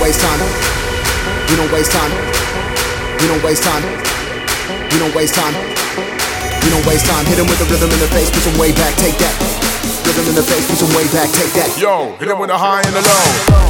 don't waste time. You don't waste time. You don't waste time. You don't waste time. You don't waste time. Hit him with the rhythm in the face, put some way back, take that. Rhythm in the face, put some way back, take that. Yo, hit him with a high and a low.